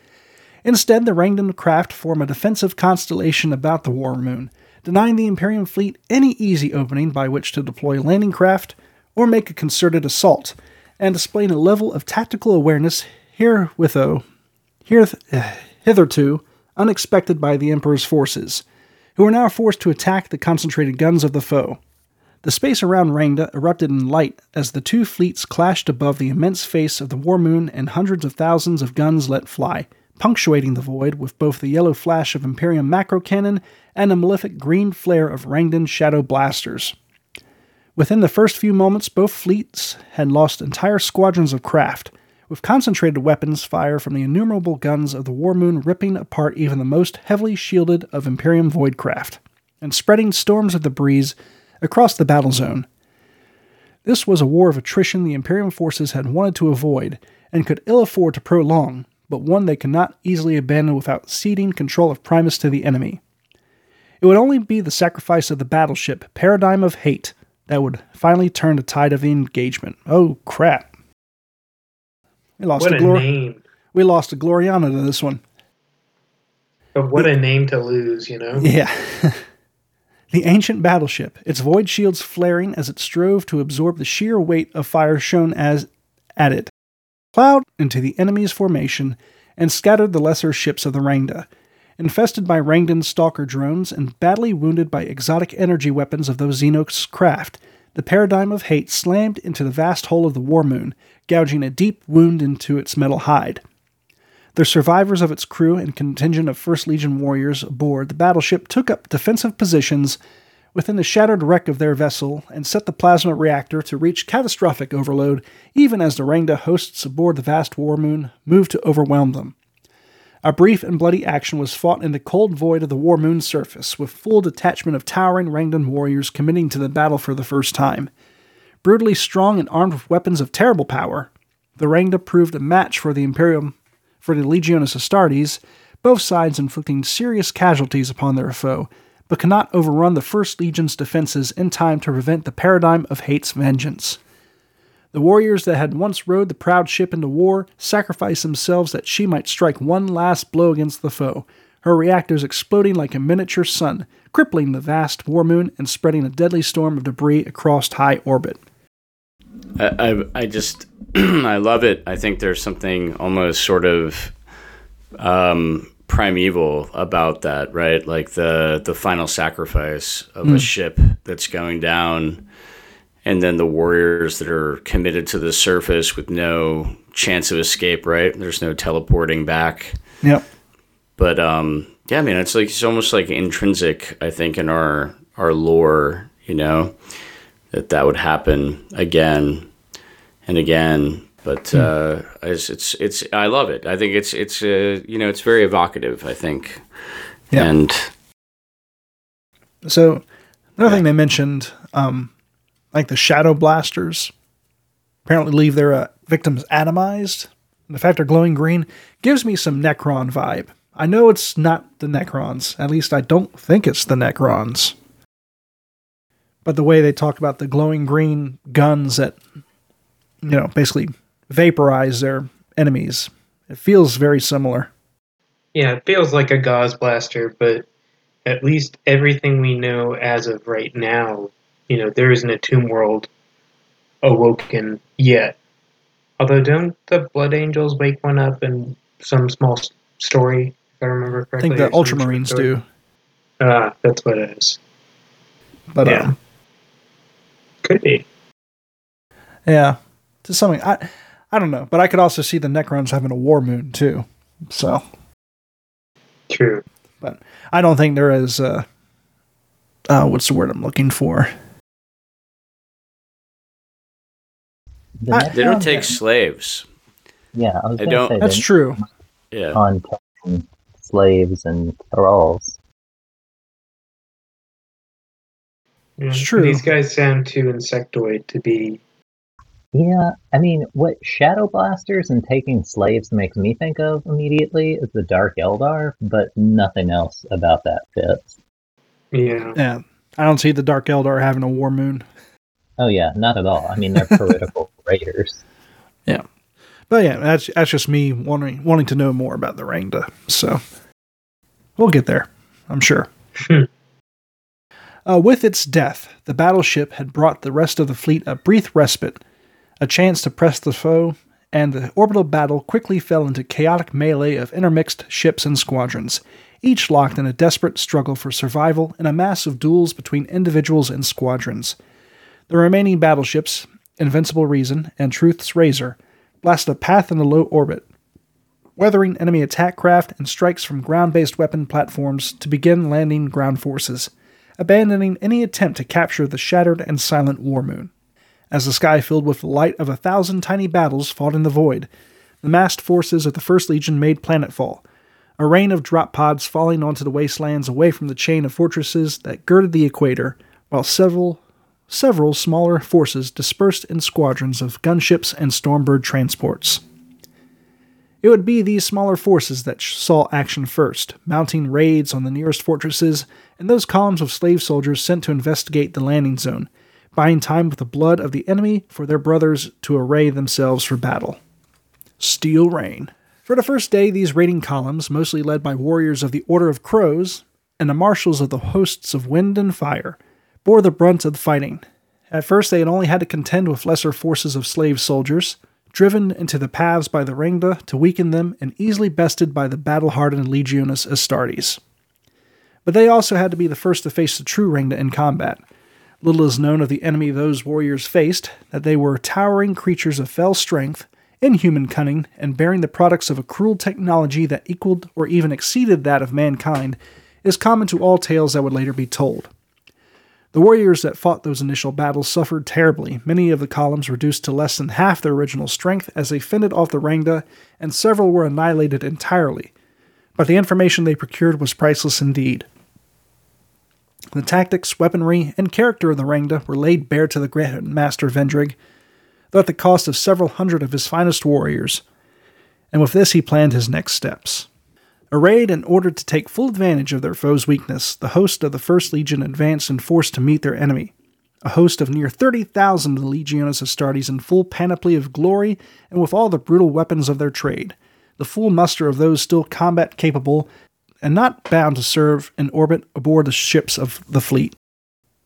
Instead, the Rangdan craft form a defensive constellation about the War Moon, denying the Imperium fleet any easy opening by which to deploy landing craft or make a concerted assault – and displaying a level of tactical awareness herewitho, here, uh, hitherto unexpected by the Emperor's forces, who were now forced to attack the concentrated guns of the foe. The space around Rangda erupted in light as the two fleets clashed above the immense face of the War Moon and hundreds of thousands of guns let fly, punctuating the void with both the yellow flash of Imperium macro cannon and a malefic green flare of Rangdan shadow blasters. Within the first few moments, both fleets had lost entire squadrons of craft, with concentrated weapons fire from the innumerable guns of the War Moon ripping apart even the most heavily shielded of Imperium void craft, and spreading storms of the breeze across the battle zone. This was a war of attrition the Imperium forces had wanted to avoid, and could ill afford to prolong, but one they could not easily abandon without ceding control of Primus to the enemy. It would only be the sacrifice of the battleship Paradigm of Hate that would finally turn the tide of the engagement. Oh crap! We lost what a, Glor- name. We lost a Gloriana to this one. But what a name to lose, you know? Yeah. the ancient battleship, its void shields flaring as it strove to absorb the sheer weight of fire shown as at it, plowed into the enemy's formation and scattered the lesser ships of the Rangda, infested by Rangdan stalker drones and badly wounded by exotic energy weapons of those Xenos craft, the paradigm of hate slammed into the vast hull of the War Moon, gouging a deep wound into its metal hide. The survivors of its crew and contingent of First Legion warriors aboard the battleship took up defensive positions within the shattered wreck of their vessel and set the plasma reactor to reach catastrophic overload even as the Rangda hosts aboard the vast War Moon moved to overwhelm them. A brief and bloody action was fought in the cold void of the War Moon's surface, with full detachment of towering Rangdan warriors committing to the battle for the first time. Brutally strong and armed with weapons of terrible power, the Rangda proved a match for the Imperium for the Legiones Astartes, both sides inflicting serious casualties upon their foe, but cannot overrun the First Legion's defenses in time to prevent the paradigm of hate's vengeance. The warriors that had once rowed the proud ship into war sacrificed themselves that she might strike one last blow against the foe, her reactors exploding like a miniature sun, crippling the vast war moon and spreading a deadly storm of debris across high orbit. I, I, I just, I love it. I think there's something almost sort of um, primeval about that, right? Like the the final sacrifice of a ship that's going down, and then the warriors that are committed to the surface with no chance of escape, right? There's no teleporting back. Yep. But um, yeah, I mean, it's like it's almost like intrinsic, I think, in our our lore, you know, that that would happen again and again. But uh, it's, it's it's I love it. I think it's it's uh, you know it's very evocative. I think, Yeah. and So another thing they mentioned, um, like the shadow blasters, apparently leave their uh, victims atomized. The fact they're glowing green gives me some Necron vibe. I know it's not the Necrons. At least I don't think it's the Necrons. But the way they talk about the glowing green guns that, you know, basically vaporize their enemies, it feels very similar. Yeah, it feels like a gauss blaster, but at least everything we know as of right now, you know, there isn't a tomb world awoken yet. Although, don't the Blood Angels wake one up in some small story, if I remember correctly? I think the or some short Ultramarines do. Ah, that's what it is. But Yeah. um, Could be. Yeah, to something I I don't know, but I could also see the Necrons having a war moon too. So True. But I don't think they're as uh, uh what's the word I'm looking for? The I- they don't Necrons- take slaves. Yeah, I was I don't- say That's they're true. Yeah, on taking slaves and thralls. Yeah. It's true. These guys sound too insectoid to be. Yeah, I mean, what Shadow Blasters and taking slaves makes me think of immediately is the Dark Eldar, but nothing else about that fits. Yeah. Yeah, I don't see the Dark Eldar having a war moon. Oh yeah, not at all. I mean, they're political raiders. Yeah. But yeah, that's that's just me wanting wanting to know more about the Rangda. So we'll get there, I'm sure. Hmm. Uh, with its death, the battleship had brought the rest of the fleet a brief respite, a chance to press the foe, and the orbital battle quickly fell into chaotic melee of intermixed ships and squadrons, each locked in a desperate struggle for survival in a mass of duels between individuals and squadrons. The remaining battleships, Invincible Reason and Truth's Razor, blasted a path in a low orbit, weathering enemy attack craft and strikes from ground based weapon platforms to begin landing ground forces, abandoning any attempt to capture the shattered and silent war moon. As the sky filled with the light of a thousand tiny battles fought in the void, the massed forces of the First Legion made planetfall, a rain of drop pods falling onto the wastelands away from the chain of fortresses that girded the equator, while several several smaller forces dispersed in squadrons of gunships and Stormbird transports. It would be these smaller forces that saw action first, mounting raids on the nearest fortresses and those columns of slave soldiers sent to investigate the landing zone, buying time with the blood of the enemy for their brothers to array themselves for battle. Steel Rain. For the first day, these raiding columns, mostly led by warriors of the Order of Crows and the marshals of the hosts of Wind and Fire, bore the brunt of the fighting. At first, they had only had to contend with lesser forces of slave soldiers, driven into the paths by the Rangda to weaken them and easily bested by the battle hardened Legiones Astartes. But they also had to be the first to face the true Rangda in combat. Little is known of the enemy those warriors faced, that they were towering creatures of fell strength, inhuman cunning, and bearing the products of a cruel technology that equaled or even exceeded that of mankind, is common to all tales that would later be told. The warriors that fought those initial battles suffered terribly, many of the columns reduced to less than half their original strength as they fended off the Rangda, and several were annihilated entirely. But the information they procured was priceless indeed. The tactics, weaponry, and character of the Rangda were laid bare to the Grand Master Vendrig, though at the cost of several hundred of his finest warriors, and with this he planned his next steps. Arrayed and ordered to take full advantage of their foe's weakness, the host of the First Legion advanced in force to meet their enemy. A host of near 30,000 of the Legiones Astartes in full panoply of glory and with all the brutal weapons of their trade. The full muster of those still combat capable and not bound to serve in orbit aboard the ships of the fleet.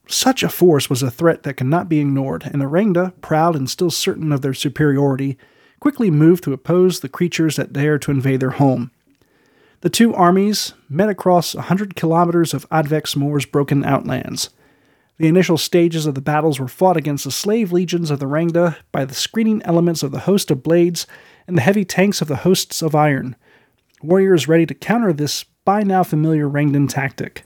Such a force was a threat that could not be ignored, and the proud and still certain of their superiority, quickly moved to oppose the creatures that dared to invade their home. The two armies met across a hundred kilometers of Advex Mor's broken outlands. The initial stages of the battles were fought against the slave legions of the Rangda by the screening elements of the host of blades and the heavy tanks of the hosts of iron, warriors ready to counter this by now familiar Rangdan tactic.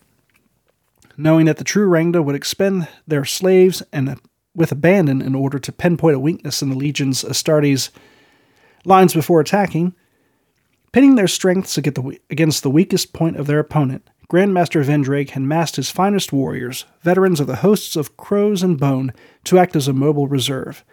Knowing that the true Rangda would expend their slaves and with abandon in order to pinpoint a weakness in the Legiones Astartes lines before attacking, Pitting their strengths against the weakest point of their opponent, Grandmaster Vendrake had massed his finest warriors, veterans of the hosts of crows and bone, to act as a mobile reserve.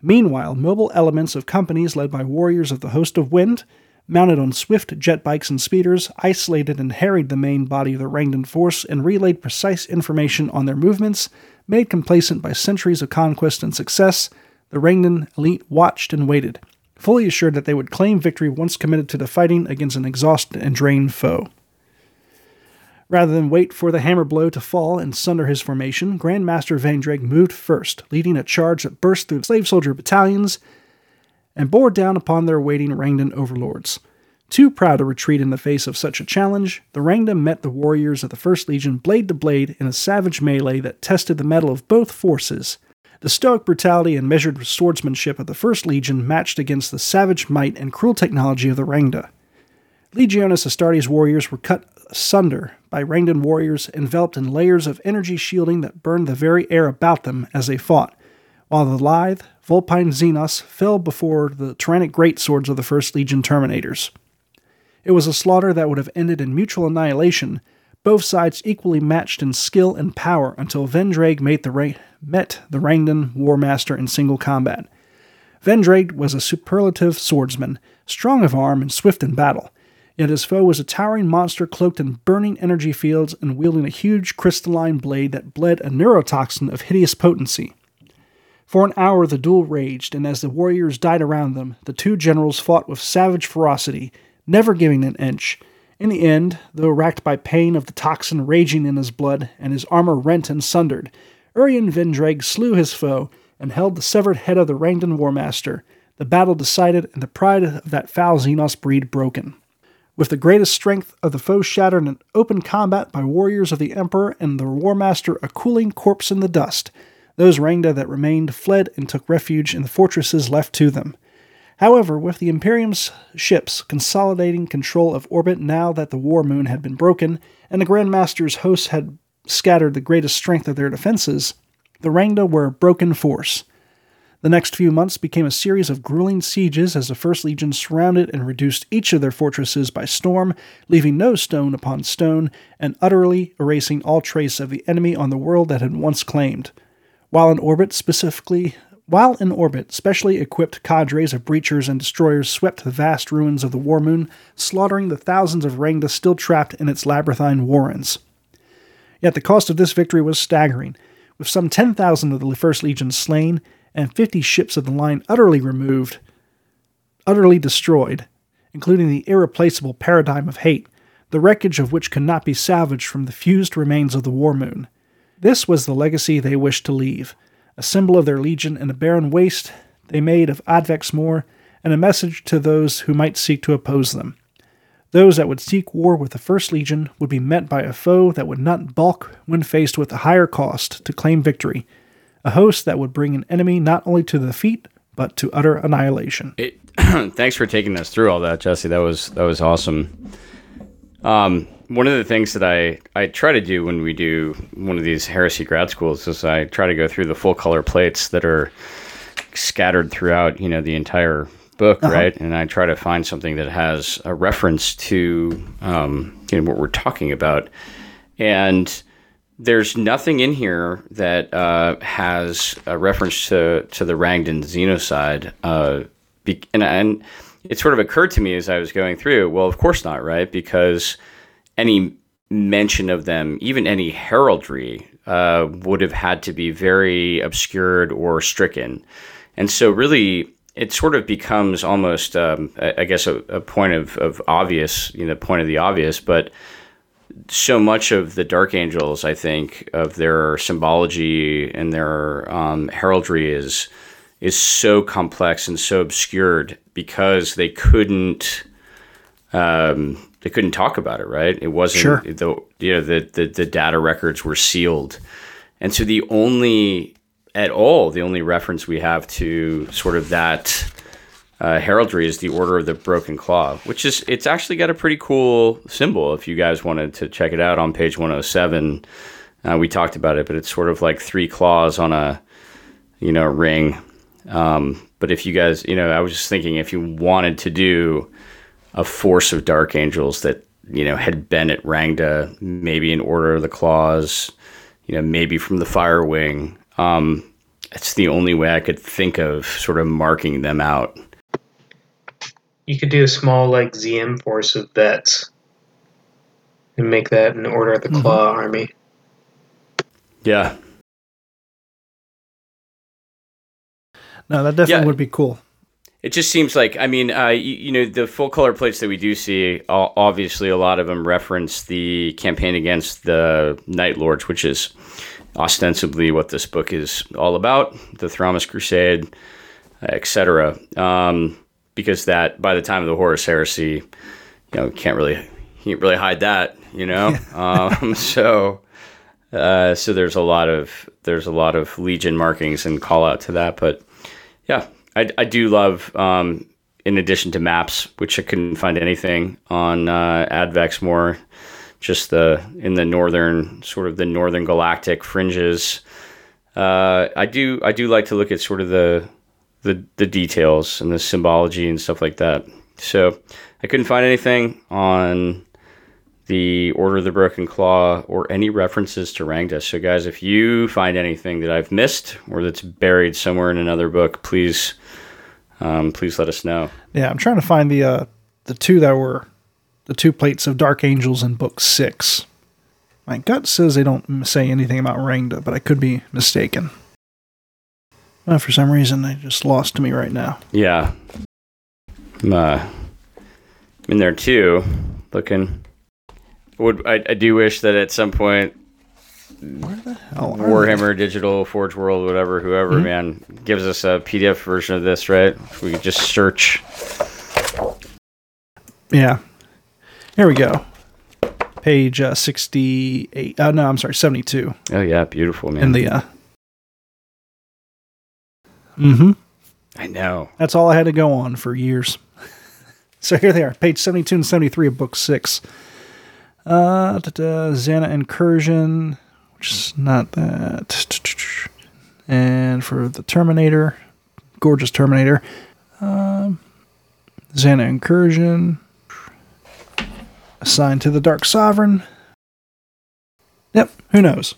Meanwhile, mobile elements of companies led by warriors of the host of wind, mounted on swift jet bikes and speeders, isolated and harried the main body of the Rangdan force and relayed precise information on their movements. Made complacent by centuries of conquest and success, the Rangdan elite watched and waited fully assured that they would claim victory once committed to the fighting against an exhausted and drained foe. Rather than wait for the hammer blow to fall and sunder his formation, Grandmaster Vendrake moved first, leading a charge that burst through the slave soldier battalions and bore down upon their waiting Rangdan overlords. Too proud to retreat in the face of such a challenge, the Rangda met the warriors of the First Legion blade to blade in a savage melee that tested the mettle of both forces – the stoic brutality and measured swordsmanship of the First Legion matched against the savage might and cruel technology of the Rangda. Legiones Astartes warriors were cut asunder by Rangdan warriors enveloped in layers of energy shielding that burned the very air about them as they fought, while the lithe, vulpine Xenos fell before the Terranic greatswords of the First Legion Terminators. It was a slaughter that would have ended in mutual annihilation both sides equally matched in skill and power until Vendrag met the, Ra- met the Rangdan War Master in single combat. Vendrag was a superlative swordsman, strong of arm and swift in battle, yet his foe was a towering monster cloaked in burning energy fields and wielding a huge crystalline blade that bled a neurotoxin of hideous potency. For an hour the duel raged, and as the warriors died around them, the two generals fought with savage ferocity, never giving an inch, in the end, though racked by pain of the toxin raging in his blood and his armor rent and sundered, Urien Vendrake slew his foe and held the severed head of the Rangdan Warmaster, the battle decided and the pride of that foul Xenos breed broken. With the greatest strength of the foe shattered in open combat by warriors of the Emperor and the Warmaster a cooling corpse in the dust, those Rangda that remained fled and took refuge in the fortresses left to them. However, with the Imperium's ships consolidating control of orbit now that the war moon had been broken and the Grand Master's hosts had scattered the greatest strength of their defenses, the Rangda were a broken force. The next few months became a series of grueling sieges as the First Legion surrounded and reduced each of their fortresses by storm, leaving no stone upon stone and utterly erasing all trace of the enemy on the world that had once claimed. While in orbit, specifically while in orbit, specially equipped cadres of breachers and destroyers swept the vast ruins of the War Moon, slaughtering the thousands of Rangda still trapped in its labyrinthine warrens. Yet the cost of this victory was staggering, with some 10,000 of the First Legion slain and 50 ships of the line utterly removed, utterly destroyed, including the irreplaceable Paradigm of Hate, the wreckage of which could not be salvaged from the fused remains of the War Moon. This was the legacy they wished to leave a symbol of their legion in a barren waste they made of Advex Mor, and a message to those who might seek to oppose them. Those that would seek war with the First Legion would be met by a foe that would not balk when faced with a higher cost to claim victory, a host that would bring an enemy not only to the defeat but to utter annihilation. It, thanks for taking us through all that, Jesse. That was that was awesome. Um, one of the things that I, I try to do when we do one of these heresy grad schools is I try to go through the full color plates that are scattered throughout, you know, the entire book, uh-huh. right? And I try to find something that has a reference to, um, you know, what we're talking about. And there's nothing in here that uh, has a reference to, to the Rangdan Xenocide. Uh, and, and it sort of occurred to me as I was going through, well, of course not, right? Because any mention of them, even any heraldry, uh, would have had to be very obscured or stricken. And so, really, it sort of becomes almost, um, I guess, a, a, point of, of obvious, you know, point of the obvious, but so much of the Dark Angels, I think, of their symbology and their um, heraldry is is so complex and so obscured because they couldn't um, they couldn't talk about it, right? It wasn't sure. the you know the, the the data records were sealed, and so the only at all the only reference we have to sort of that uh, heraldry is the Order of the Broken Claw, which is it's actually got a pretty cool symbol. If you guys wanted to check it out on page 107, uh, we talked about it, but it's sort of like three claws on a you know ring. Um, but if you guys, you know, I was just thinking if you wanted to do a force of dark angels that you know had been at Rangda, maybe in Order of the Claws, you know, maybe from the Fire Wing. Um, it's the only way I could think of sort of marking them out. You could do a small like ZM force of vets and make that an Order of the mm-hmm. Claw army. Yeah. No, that definitely yeah. would be cool. It just seems like, I mean, uh, you, you, know, the full color plates that we do see, obviously, a lot of them reference the campaign against the Night Lords, which is ostensibly what this book is all about the Thramas Crusade, etc. Um, because that, by the time of the Horus Heresy, you know, can't really, can't really hide that, you know? um, so. Uh, so there's a lot of there's a lot of legion markings and call out to that, but yeah, I, I do love, um, in addition to maps, which I couldn't find anything on uh, Advex Mor, just the in the northern sort of the northern galactic fringes. Uh, I do I do like to look at sort of the the the details and the symbology and stuff like that. So I couldn't find anything on the Order of the Broken Claw or any references to Rangda. So guys, if you find anything that I've missed or that's buried somewhere in another book, please um, please let us know. Yeah, I'm trying to find the uh, the two that were the two plates of Dark Angels in book six. My gut says they don't say anything about Rangda, but I could be mistaken. Uh, for some reason, they just lost to me right now. Yeah. I'm, uh, I'm in there too, looking. Would I, I do wish that at some point where the hell Warhammer Digital Forge World, whatever, whoever, mm-hmm. man, gives us a PDF version of this, right? We could just search. Yeah. Here we go. Page uh, 68. Uh, no, I'm sorry, 72. Oh, yeah. Beautiful, man. In the. Uh... Mm hmm. I know. That's all I had to go on for years. so here they are, page 72 and 73 of book six. Uh, Xana Incursion, which is not that. And for the Terminator, gorgeous Terminator, um, Xana Incursion, assigned to the Dark Sovereign. Yep, who knows?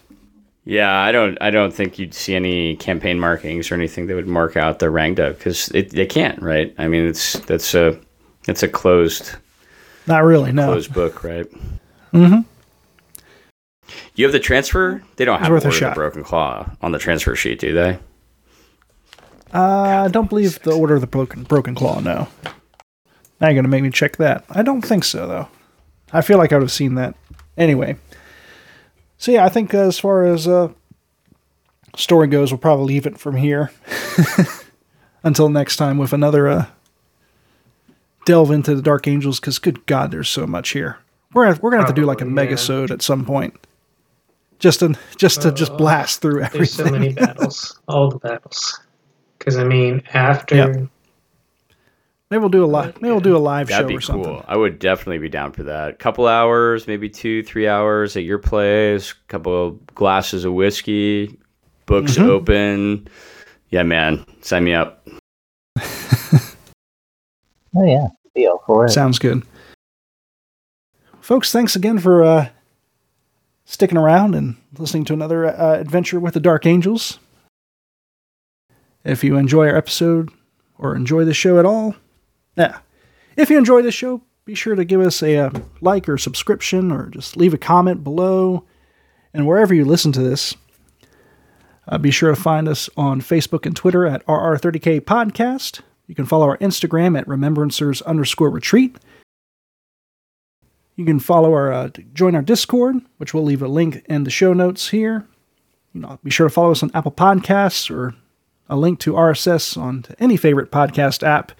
Yeah, I don't. I don't think you'd see any campaign markings or anything that would mark out the Rangda because they can't, right? I mean, it's that's a it's a closed, not really, no closed book, right? Mm-hmm. You have the transfer? They don't have worth a shot. Broken Claw on the transfer sheet, do they? Uh, I don't believe the Order of the Broken Broken Claw. No. Now you're gonna make me check that. I don't think so, though. I feel like I would have seen that anyway. So yeah, I think as far as uh, story goes, we'll probably leave it from here until next time with another uh, delve into the Dark Angels. Because good God, there's so much here. We're gonna, we're gonna have to do like a megasode at some point just to just to uh, just blast through everything. There's so many battles, all the battles. Because I mean, after yep. maybe we'll do a live maybe we'll do a live show. That'd show be or something. Cool. I would definitely be down for that. A Couple hours, maybe two, three hours at your place. Couple of glasses of whiskey, books mm-hmm. open. Yeah, man, sign me up. oh yeah, feel for it. Sounds good, folks. Thanks again for uh, sticking around and listening to another uh, adventure with the Dark Angels. If you enjoy our episode or enjoy the show at all, yeah, If you enjoy this show, be sure to give us a, uh like or subscription or just leave a comment below. And wherever you listen to this, uh, be sure to find us on Facebook and Twitter at RR30K Podcast. You can follow our Instagram at remembrancers underscore retreat. You can follow our, uh, join our Discord, which we'll leave a link in the show notes here. You know, be sure to follow us on Apple Podcasts or a link to RSS on any favorite podcast app.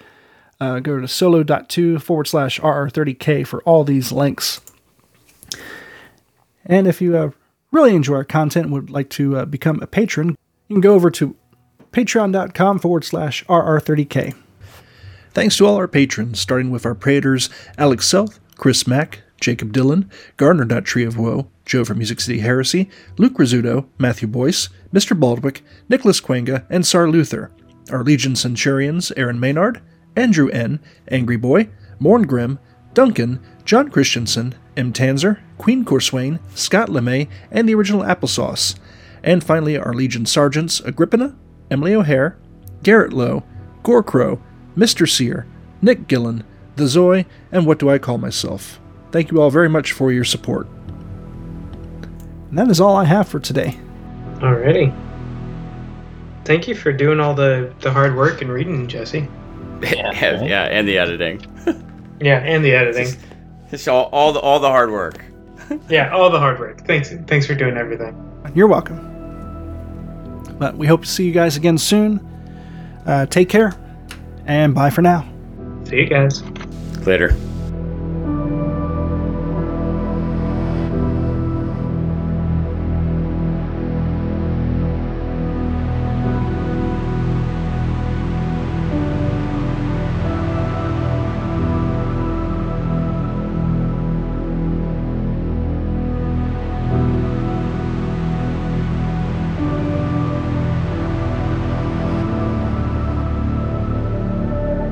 Uh, go to solo.to forward slash RR30K for all these links. And if you uh, really enjoy our content and would like to uh, become a patron, you can go over to patreon.com forward slash RR30K. Thanks to all our patrons, starting with our praetors Alex Self, Chris Mack, Jacob Dillon, Gardner Tree of Woe, Joe from Music City Heresy, Luke Rizzuto, Matthew Boyce, Mr. Baldwick, Nicholas Quenga, and Sar Luther. Our Legion Centurions Aaron Maynard, Andrew N., Angry Boy, Morn Grimm, Duncan, John Christensen, M. Tanzer, Queen Corswain, Scott LeMay, and the original Applesauce. And finally, our Legion Sergeants Agrippina, Emily O'Hare, Garrett Lowe, Gorecrow, Mr. Sear, Nick Gillen, The Zoy, and What Do I Call Myself? Thank you all very much for your support. And that is all I have for today. Alrighty. Thank you for doing all the, the hard work and reading, Jesse. yeah, yeah, and the editing. Yeah, and the editing. It's all, all the all the hard work. Yeah, all the hard work. Thanks thanks for doing everything. You're welcome. But we hope to see you guys again soon. Uh, take care, and bye for now. See you guys. Later.